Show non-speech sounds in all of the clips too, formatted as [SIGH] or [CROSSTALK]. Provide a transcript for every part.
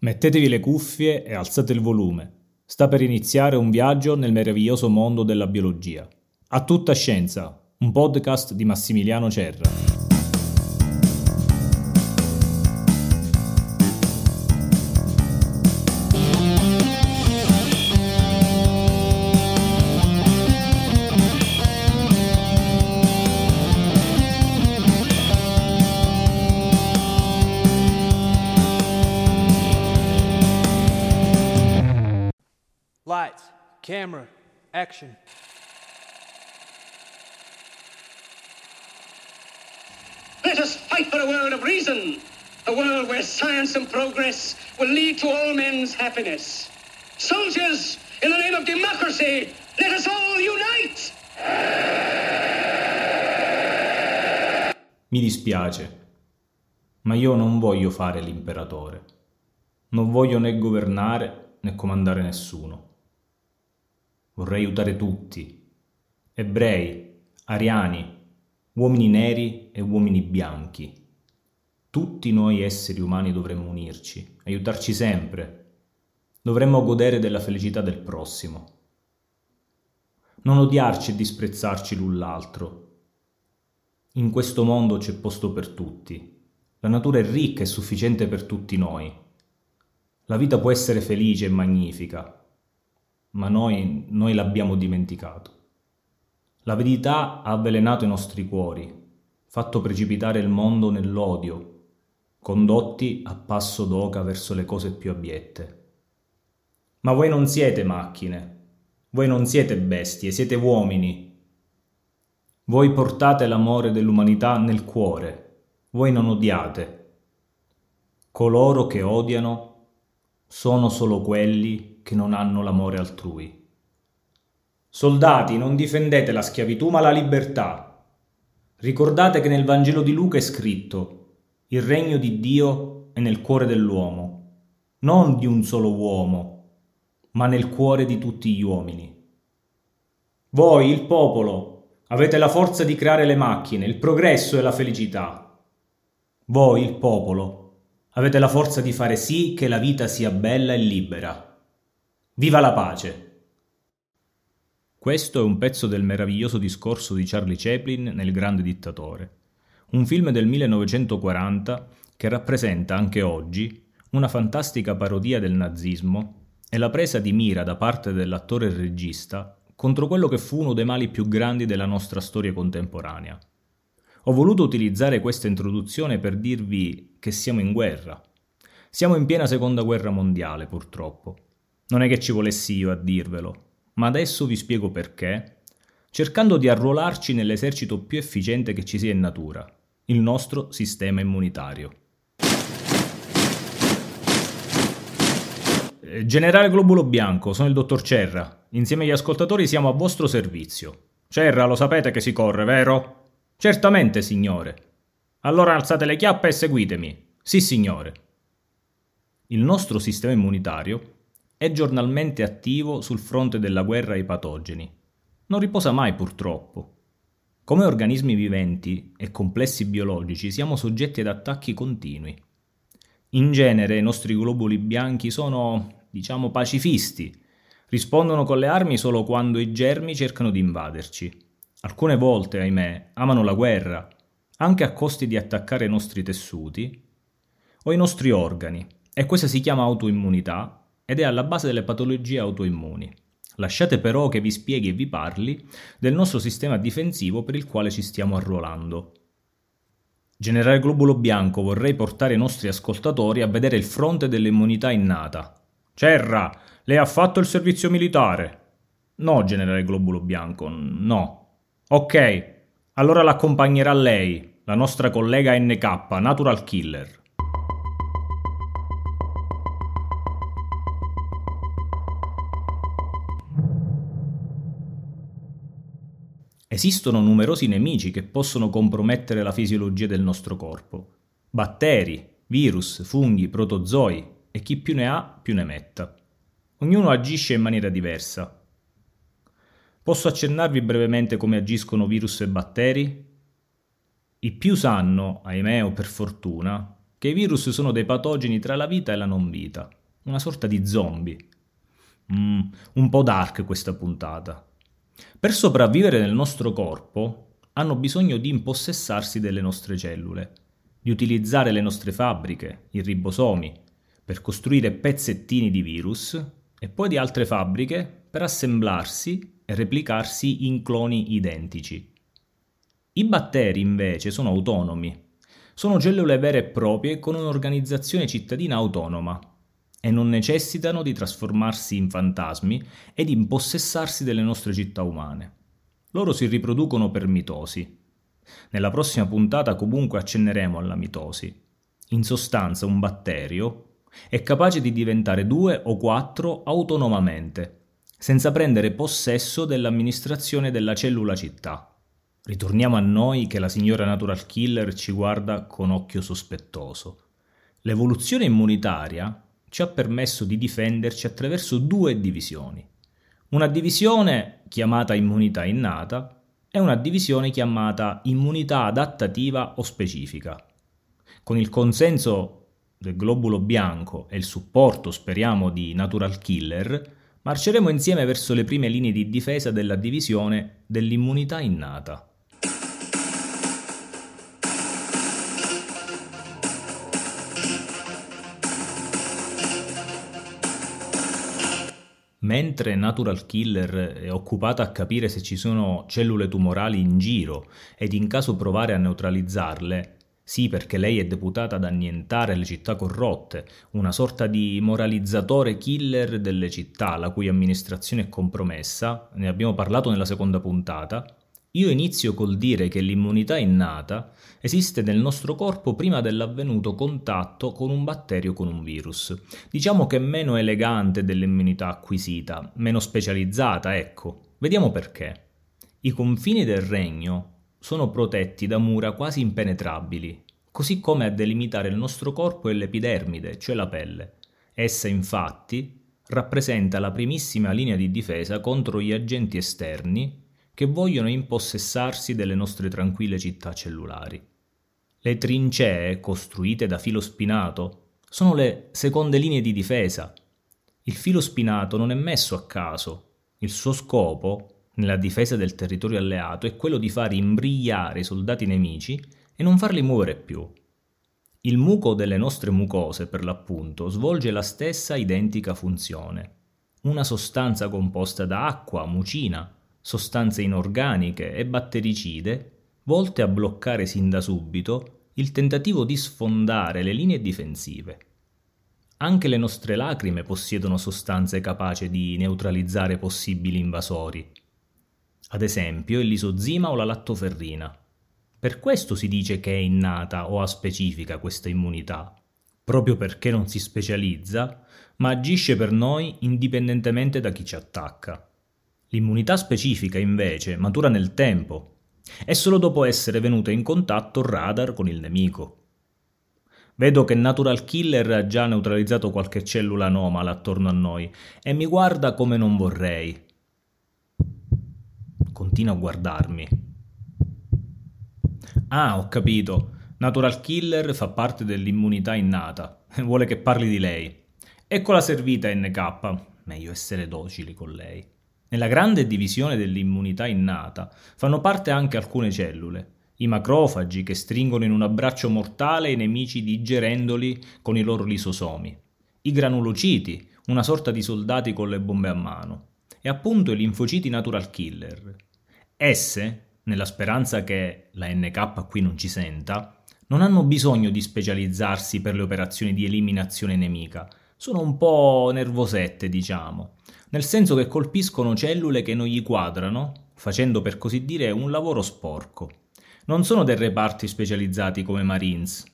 Mettetevi le cuffie e alzate il volume. Sta per iniziare un viaggio nel meraviglioso mondo della biologia. A tutta scienza, un podcast di Massimiliano Cerra. Action. Let us fight for a world of reason, a world where science and progress will lead to all men's happiness. Soldiers, in the name of democracy, let us all unite! Mi dispiace, ma io non voglio fare l'imperatore. Non voglio né governare né comandare nessuno. Vorrei aiutare tutti, ebrei, ariani, uomini neri e uomini bianchi. Tutti noi esseri umani dovremmo unirci, aiutarci sempre. Dovremmo godere della felicità del prossimo. Non odiarci e disprezzarci l'un l'altro. In questo mondo c'è posto per tutti. La natura è ricca e sufficiente per tutti noi. La vita può essere felice e magnifica, ma noi, noi l'abbiamo dimenticato. La verità ha avvelenato i nostri cuori, fatto precipitare il mondo nell'odio, condotti a passo d'oca verso le cose più abiette. Ma voi non siete macchine, voi non siete bestie, siete uomini. Voi portate l'amore dell'umanità nel cuore, voi non odiate. Coloro che odiano sono solo quelli che non hanno l'amore altrui. Soldati, non difendete la schiavitù ma la libertà. Ricordate che nel Vangelo di Luca è scritto il regno di Dio è nel cuore dell'uomo, non di un solo uomo, ma nel cuore di tutti gli uomini. Voi, il popolo, avete la forza di creare le macchine, il progresso e la felicità. Voi, il popolo, avete la forza di fare sì che la vita sia bella e libera. Viva la pace! Questo è un pezzo del meraviglioso discorso di Charlie Chaplin nel Grande Dittatore, un film del 1940 che rappresenta anche oggi una fantastica parodia del nazismo e la presa di mira da parte dell'attore e regista contro quello che fu uno dei mali più grandi della nostra storia contemporanea. Ho voluto utilizzare questa introduzione per dirvi che siamo in guerra. Siamo in piena seconda guerra mondiale, purtroppo non è che ci volessi io a dirvelo, ma adesso vi spiego perché, cercando di arruolarci nell'esercito più efficiente che ci sia in natura, il nostro sistema immunitario. Eh, Generale Globulo Bianco, sono il dottor Cerra. Insieme agli ascoltatori siamo a vostro servizio. Cerra, lo sapete che si corre, vero? Certamente, signore. Allora alzate le chiappe e seguitemi. Sì, signore. Il nostro sistema immunitario è giornalmente attivo sul fronte della guerra ai patogeni. Non riposa mai purtroppo. Come organismi viventi e complessi biologici siamo soggetti ad attacchi continui. In genere i nostri globuli bianchi sono, diciamo, pacifisti, rispondono con le armi solo quando i germi cercano di invaderci. Alcune volte, ahimè, amano la guerra, anche a costi di attaccare i nostri tessuti o i nostri organi, e questa si chiama autoimmunità ed è alla base delle patologie autoimmuni. Lasciate però che vi spieghi e vi parli del nostro sistema difensivo per il quale ci stiamo arruolando. Generale Globulo Bianco, vorrei portare i nostri ascoltatori a vedere il fronte dell'immunità innata. Cerra, lei ha fatto il servizio militare. No, generale Globulo Bianco, no. Ok, allora l'accompagnerà lei, la nostra collega NK, Natural Killer. Esistono numerosi nemici che possono compromettere la fisiologia del nostro corpo. Batteri, virus, funghi, protozoi e chi più ne ha più ne metta. Ognuno agisce in maniera diversa. Posso accennarvi brevemente come agiscono virus e batteri? I più sanno, ahimè o per fortuna, che i virus sono dei patogeni tra la vita e la non vita, una sorta di zombie. Mm, un po' dark questa puntata. Per sopravvivere nel nostro corpo hanno bisogno di impossessarsi delle nostre cellule, di utilizzare le nostre fabbriche, i ribosomi, per costruire pezzettini di virus e poi di altre fabbriche per assemblarsi e replicarsi in cloni identici. I batteri invece sono autonomi, sono cellule vere e proprie con un'organizzazione cittadina autonoma e non necessitano di trasformarsi in fantasmi e di impossessarsi delle nostre città umane. Loro si riproducono per mitosi. Nella prossima puntata comunque accenneremo alla mitosi. In sostanza un batterio è capace di diventare due o quattro autonomamente, senza prendere possesso dell'amministrazione della cellula città. Ritorniamo a noi che la signora Natural Killer ci guarda con occhio sospettoso. L'evoluzione immunitaria ci ha permesso di difenderci attraverso due divisioni. Una divisione chiamata immunità innata e una divisione chiamata immunità adattativa o specifica. Con il consenso del globulo bianco e il supporto, speriamo, di Natural Killer, marceremo insieme verso le prime linee di difesa della divisione dell'immunità innata. Mentre Natural Killer è occupata a capire se ci sono cellule tumorali in giro ed in caso provare a neutralizzarle, sì, perché lei è deputata ad annientare le città corrotte, una sorta di moralizzatore killer delle città, la cui amministrazione è compromessa, ne abbiamo parlato nella seconda puntata. Io inizio col dire che l'immunità innata esiste nel nostro corpo prima dell'avvenuto contatto con un batterio con un virus. Diciamo che è meno elegante dell'immunità acquisita, meno specializzata, ecco. Vediamo perché. I confini del regno sono protetti da mura quasi impenetrabili, così come a delimitare il nostro corpo è l'epidermide, cioè la pelle. Essa infatti rappresenta la primissima linea di difesa contro gli agenti esterni che vogliono impossessarsi delle nostre tranquille città cellulari. Le trincee, costruite da filo spinato, sono le seconde linee di difesa. Il filo spinato non è messo a caso. Il suo scopo nella difesa del territorio alleato è quello di far imbrigliare i soldati nemici e non farli muovere più. Il muco delle nostre mucose, per l'appunto, svolge la stessa identica funzione. Una sostanza composta da acqua, mucina, sostanze inorganiche e battericide, volte a bloccare sin da subito il tentativo di sfondare le linee difensive. Anche le nostre lacrime possiedono sostanze capaci di neutralizzare possibili invasori, ad esempio il lisozima o la lattoferrina. Per questo si dice che è innata o aspecifica questa immunità, proprio perché non si specializza, ma agisce per noi indipendentemente da chi ci attacca. L'immunità specifica invece matura nel tempo e solo dopo essere venuta in contatto radar con il nemico. Vedo che Natural Killer ha già neutralizzato qualche cellula anomala attorno a noi e mi guarda come non vorrei, continua a guardarmi. Ah, ho capito. Natural Killer fa parte dell'immunità innata. [LAUGHS] Vuole che parli di lei. Ecco la servita NK. Meglio essere docili con lei. Nella grande divisione dell'immunità innata fanno parte anche alcune cellule, i macrofagi che stringono in un abbraccio mortale i nemici digerendoli con i loro lisosomi, i granulociti, una sorta di soldati con le bombe a mano, e appunto i linfociti natural killer, Esse, nella speranza che la NK qui non ci senta, non hanno bisogno di specializzarsi per le operazioni di eliminazione nemica, sono un po' nervosette, diciamo, nel senso che colpiscono cellule che non gli quadrano, facendo per così dire un lavoro sporco. Non sono dei reparti specializzati come Marines.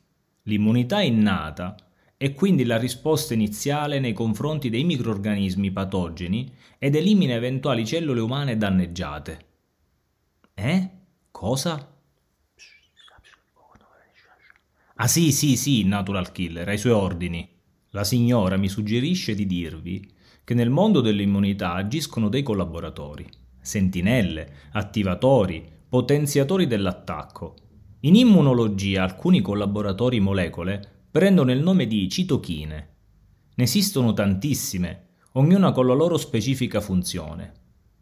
L'immunità è innata è quindi la risposta iniziale nei confronti dei microorganismi patogeni ed elimina eventuali cellule umane danneggiate. Eh? Cosa? Ah sì, sì, sì, Natural Killer, ai suoi ordini. La signora mi suggerisce di dirvi che nel mondo dell'immunità agiscono dei collaboratori, sentinelle, attivatori, potenziatori dell'attacco. In immunologia alcuni collaboratori molecole prendono il nome di citochine. Ne esistono tantissime, ognuna con la loro specifica funzione.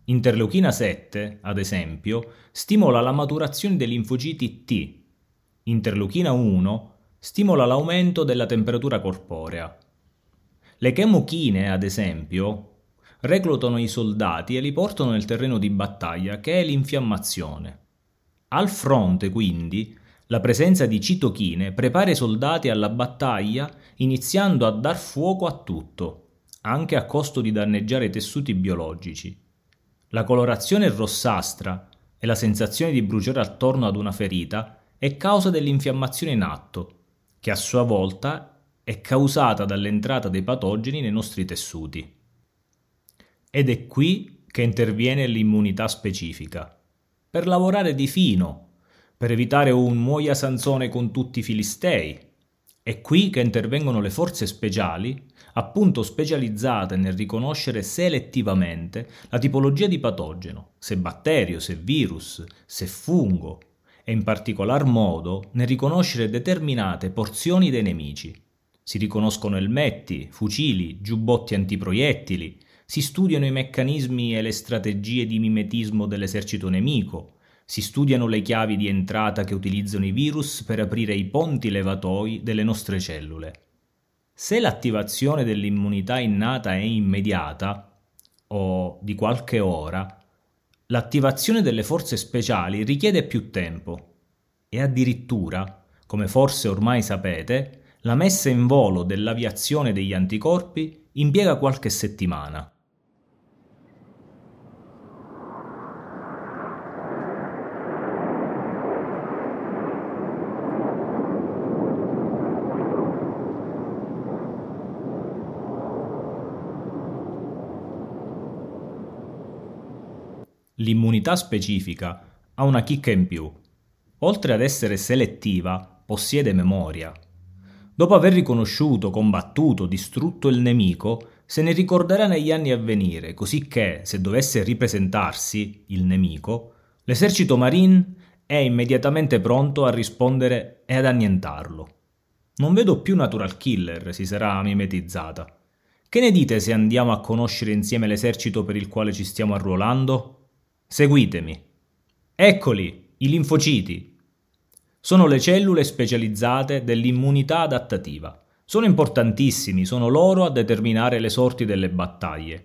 Interleuchina 7, ad esempio, stimola la maturazione dei linfociti T. Interleuchina 1 stimola l'aumento della temperatura corporea. Le chemochine, ad esempio, reclutano i soldati e li portano nel terreno di battaglia, che è l'infiammazione. Al fronte, quindi, la presenza di citochine prepara i soldati alla battaglia iniziando a dar fuoco a tutto, anche a costo di danneggiare i tessuti biologici. La colorazione rossastra e la sensazione di bruciare attorno ad una ferita è causa dell'infiammazione in atto, che a sua volta è causata dall'entrata dei patogeni nei nostri tessuti. Ed è qui che interviene l'immunità specifica, per lavorare di fino, per evitare un muoia Sansone con tutti i filistei. È qui che intervengono le forze speciali, appunto specializzate nel riconoscere selettivamente la tipologia di patogeno, se batterio, se virus, se fungo, e in particolar modo nel riconoscere determinate porzioni dei nemici. Si riconoscono elmetti, fucili, giubbotti antiproiettili, si studiano i meccanismi e le strategie di mimetismo dell'esercito nemico, si studiano le chiavi di entrata che utilizzano i virus per aprire i ponti levatoi delle nostre cellule. Se l'attivazione dell'immunità innata è immediata, o di qualche ora, l'attivazione delle forze speciali richiede più tempo. E addirittura, come forse ormai sapete, la messa in volo dell'aviazione degli anticorpi impiega qualche settimana. L'immunità specifica ha una chicca in più. Oltre ad essere selettiva, possiede memoria. Dopo aver riconosciuto, combattuto, distrutto il nemico, se ne ricorderà negli anni a venire, così che, se dovesse ripresentarsi il nemico, l'esercito marine è immediatamente pronto a rispondere e ad annientarlo. Non vedo più Natural Killer, si sarà mimetizzata. Che ne dite se andiamo a conoscere insieme l'esercito per il quale ci stiamo arruolando? Seguitemi. Eccoli, i linfociti. Sono le cellule specializzate dell'immunità adattativa. Sono importantissimi, sono loro a determinare le sorti delle battaglie.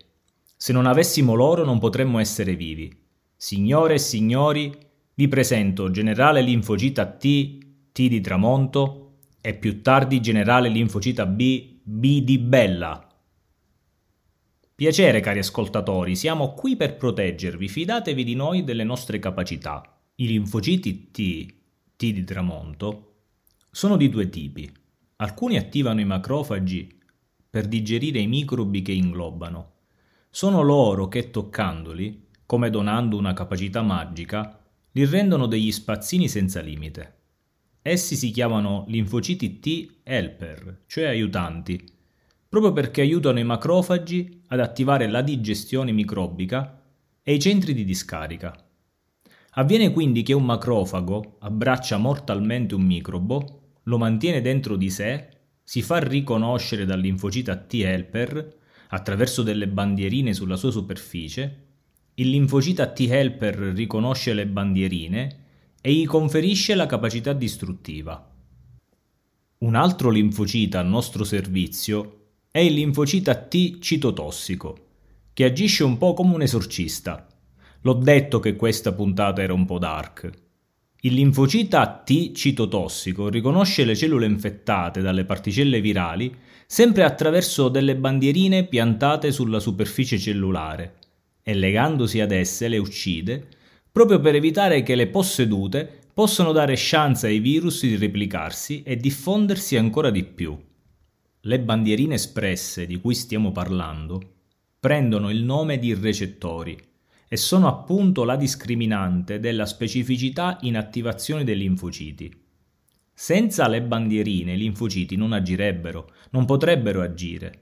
Se non avessimo loro non potremmo essere vivi. Signore e signori, vi presento generale linfocita T, T di tramonto, e più tardi generale linfocita B, B di bella. Piacere cari ascoltatori, siamo qui per proteggervi, fidatevi di noi e delle nostre capacità. I linfociti T, T di tramonto, sono di due tipi. Alcuni attivano i macrofagi per digerire i microbi che inglobano. Sono loro che toccandoli, come donando una capacità magica, li rendono degli spazzini senza limite. Essi si chiamano linfociti T helper, cioè aiutanti, proprio perché aiutano i macrofagi ad attivare la digestione microbica e i centri di discarica. Avviene quindi che un macrofago abbraccia mortalmente un microbo, lo mantiene dentro di sé, si fa riconoscere dall'infocita T-helper attraverso delle bandierine sulla sua superficie, il linfocita T-helper riconosce le bandierine e gli conferisce la capacità distruttiva. Un altro linfocita a nostro servizio è il linfocita T citotossico, che agisce un po' come un esorcista. L'ho detto che questa puntata era un po' dark. Il linfocita T citotossico riconosce le cellule infettate dalle particelle virali sempre attraverso delle bandierine piantate sulla superficie cellulare e legandosi ad esse le uccide proprio per evitare che le possedute possano dare chance ai virus di replicarsi e diffondersi ancora di più. Le bandierine espresse di cui stiamo parlando prendono il nome di recettori e sono appunto la discriminante della specificità in attivazione dei linfociti. Senza le bandierine i linfociti non agirebbero, non potrebbero agire.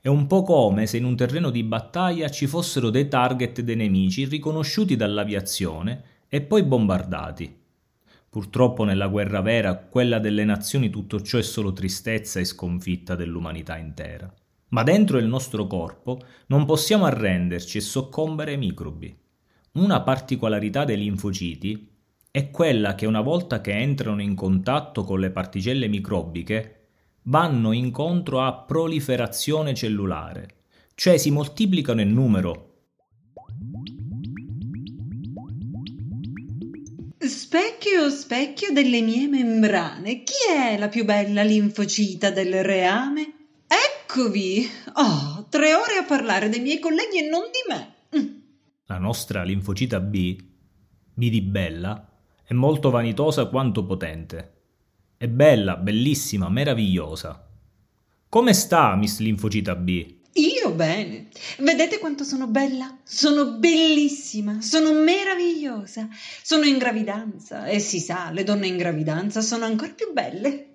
È un po' come se in un terreno di battaglia ci fossero dei target dei nemici riconosciuti dall'aviazione e poi bombardati. Purtroppo nella guerra vera, quella delle nazioni, tutto ciò è solo tristezza e sconfitta dell'umanità intera. Ma dentro il nostro corpo non possiamo arrenderci e soccombere ai microbi. Una particolarità dei linfociti è quella che una volta che entrano in contatto con le particelle microbiche vanno incontro a proliferazione cellulare, cioè si moltiplicano in numero. Specchio, specchio delle mie membrane, chi è la più bella linfocita del reame? Eccovi! Oh, tre ore a parlare dei miei colleghi e non di me. Mm. La nostra linfocita B, B di bella, è molto vanitosa quanto potente. È bella, bellissima, meravigliosa. Come sta Miss Linfocita B? Io bene. Vedete quanto sono bella? Sono bellissima, sono meravigliosa. Sono in gravidanza e si sa, le donne in gravidanza sono ancora più belle.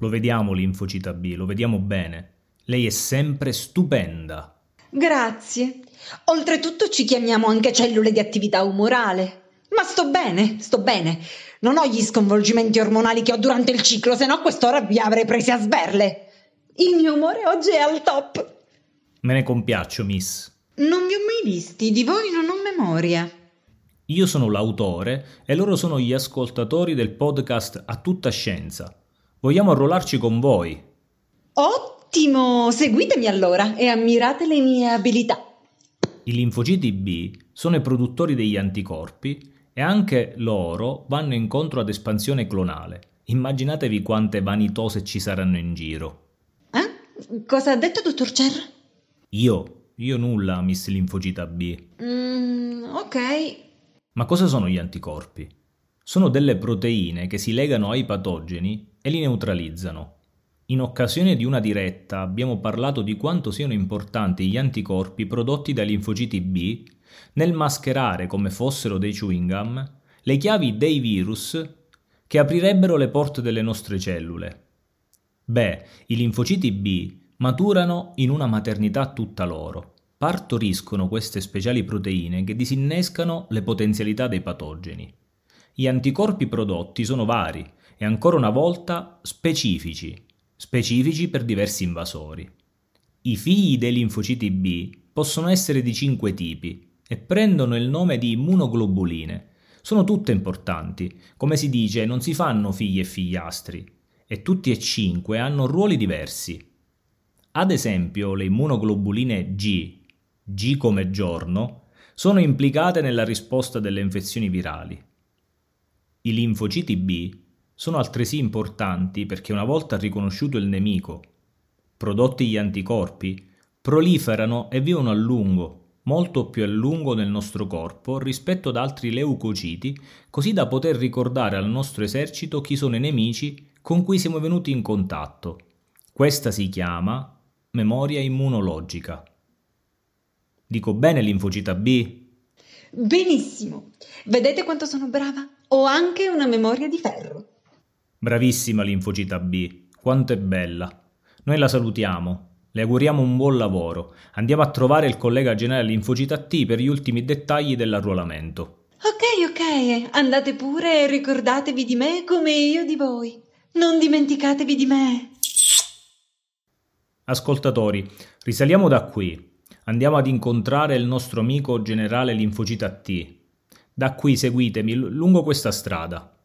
Lo vediamo Linfocita B, lo vediamo bene. Lei è sempre stupenda. Grazie. Oltretutto ci chiamiamo anche cellule di attività umorale. Ma sto bene, sto bene. Non ho gli sconvolgimenti ormonali che ho durante il ciclo, se no quest'ora vi avrei presi a sberle. Il mio umore oggi è al top. Me ne compiaccio, miss. Non vi ho mai visti, di voi non ho memoria. Io sono l'autore e loro sono gli ascoltatori del podcast A tutta scienza. Vogliamo arruolarci con voi. Ottimo! Seguitemi allora e ammirate le mie abilità. I linfociti B sono i produttori degli anticorpi e anche loro vanno incontro ad espansione clonale. Immaginatevi quante vanitose ci saranno in giro. Eh? Cosa ha detto, dottor Cer? Io? Io nulla, Miss Linfocita B. Mm, ok. Ma cosa sono gli anticorpi? Sono delle proteine che si legano ai patogeni e li neutralizzano. In occasione di una diretta abbiamo parlato di quanto siano importanti gli anticorpi prodotti dai linfociti B nel mascherare come fossero dei chewing gum le chiavi dei virus che aprirebbero le porte delle nostre cellule. Beh, i linfociti B maturano in una maternità tutta loro, partoriscono queste speciali proteine che disinnescano le potenzialità dei patogeni. Gli anticorpi prodotti sono vari e ancora una volta specifici, specifici per diversi invasori. I figli dei linfociti B possono essere di cinque tipi, e prendono il nome di immunoglobuline. Sono tutte importanti. Come si dice, non si fanno figli e figliastri. E tutti e cinque hanno ruoli diversi. Ad esempio, le immunoglobuline G, G come giorno, sono implicate nella risposta delle infezioni virali. I linfociti B sono altresì importanti perché una volta riconosciuto il nemico, prodotti gli anticorpi, proliferano e vivono a lungo, molto più a lungo nel nostro corpo rispetto ad altri leucociti, così da poter ricordare al nostro esercito chi sono i nemici con cui siamo venuti in contatto. Questa si chiama memoria immunologica. Dico bene l'infocita B? Benissimo. Vedete quanto sono brava? Ho anche una memoria di ferro. Bravissima l'infocita B, quanto è bella. Noi la salutiamo. Le auguriamo un buon lavoro. Andiamo a trovare il collega generale Infocita T per gli ultimi dettagli dell'arruolamento. Ok, ok, andate pure e ricordatevi di me come io di voi. Non dimenticatevi di me. Ascoltatori, risaliamo da qui. Andiamo ad incontrare il nostro amico generale Linfocita T. Da qui seguitemi lungo questa strada.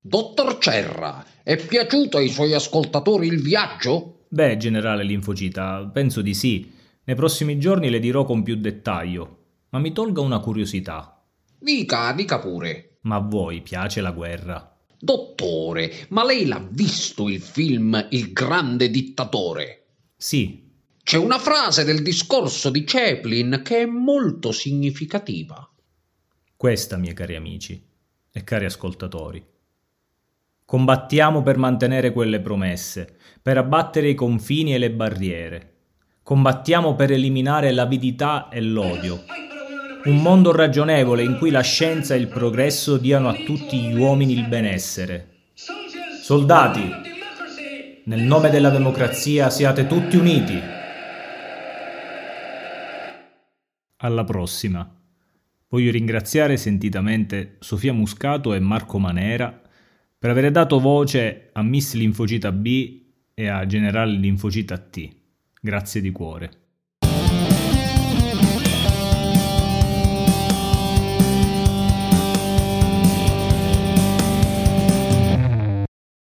Dottor Cerra, è piaciuto ai suoi ascoltatori il viaggio? Beh, generale Linfocita, penso di sì. Nei prossimi giorni le dirò con più dettaglio. Ma mi tolga una curiosità. Dica, dica pure. Ma a voi piace la guerra? Dottore, ma lei l'ha visto il film Il grande dittatore? Sì. C'è una frase del discorso di Chaplin che è molto significativa. Questa, miei cari amici e cari ascoltatori. Combattiamo per mantenere quelle promesse, per abbattere i confini e le barriere. Combattiamo per eliminare l'avidità e l'odio. Un mondo ragionevole in cui la scienza e il progresso diano a tutti gli uomini il benessere. Soldati, nel nome della democrazia siate tutti uniti. Alla prossima. Voglio ringraziare sentitamente Sofia Muscato e Marco Manera per aver dato voce a Miss Linfocita B e a Generale Linfocita T. Grazie di cuore.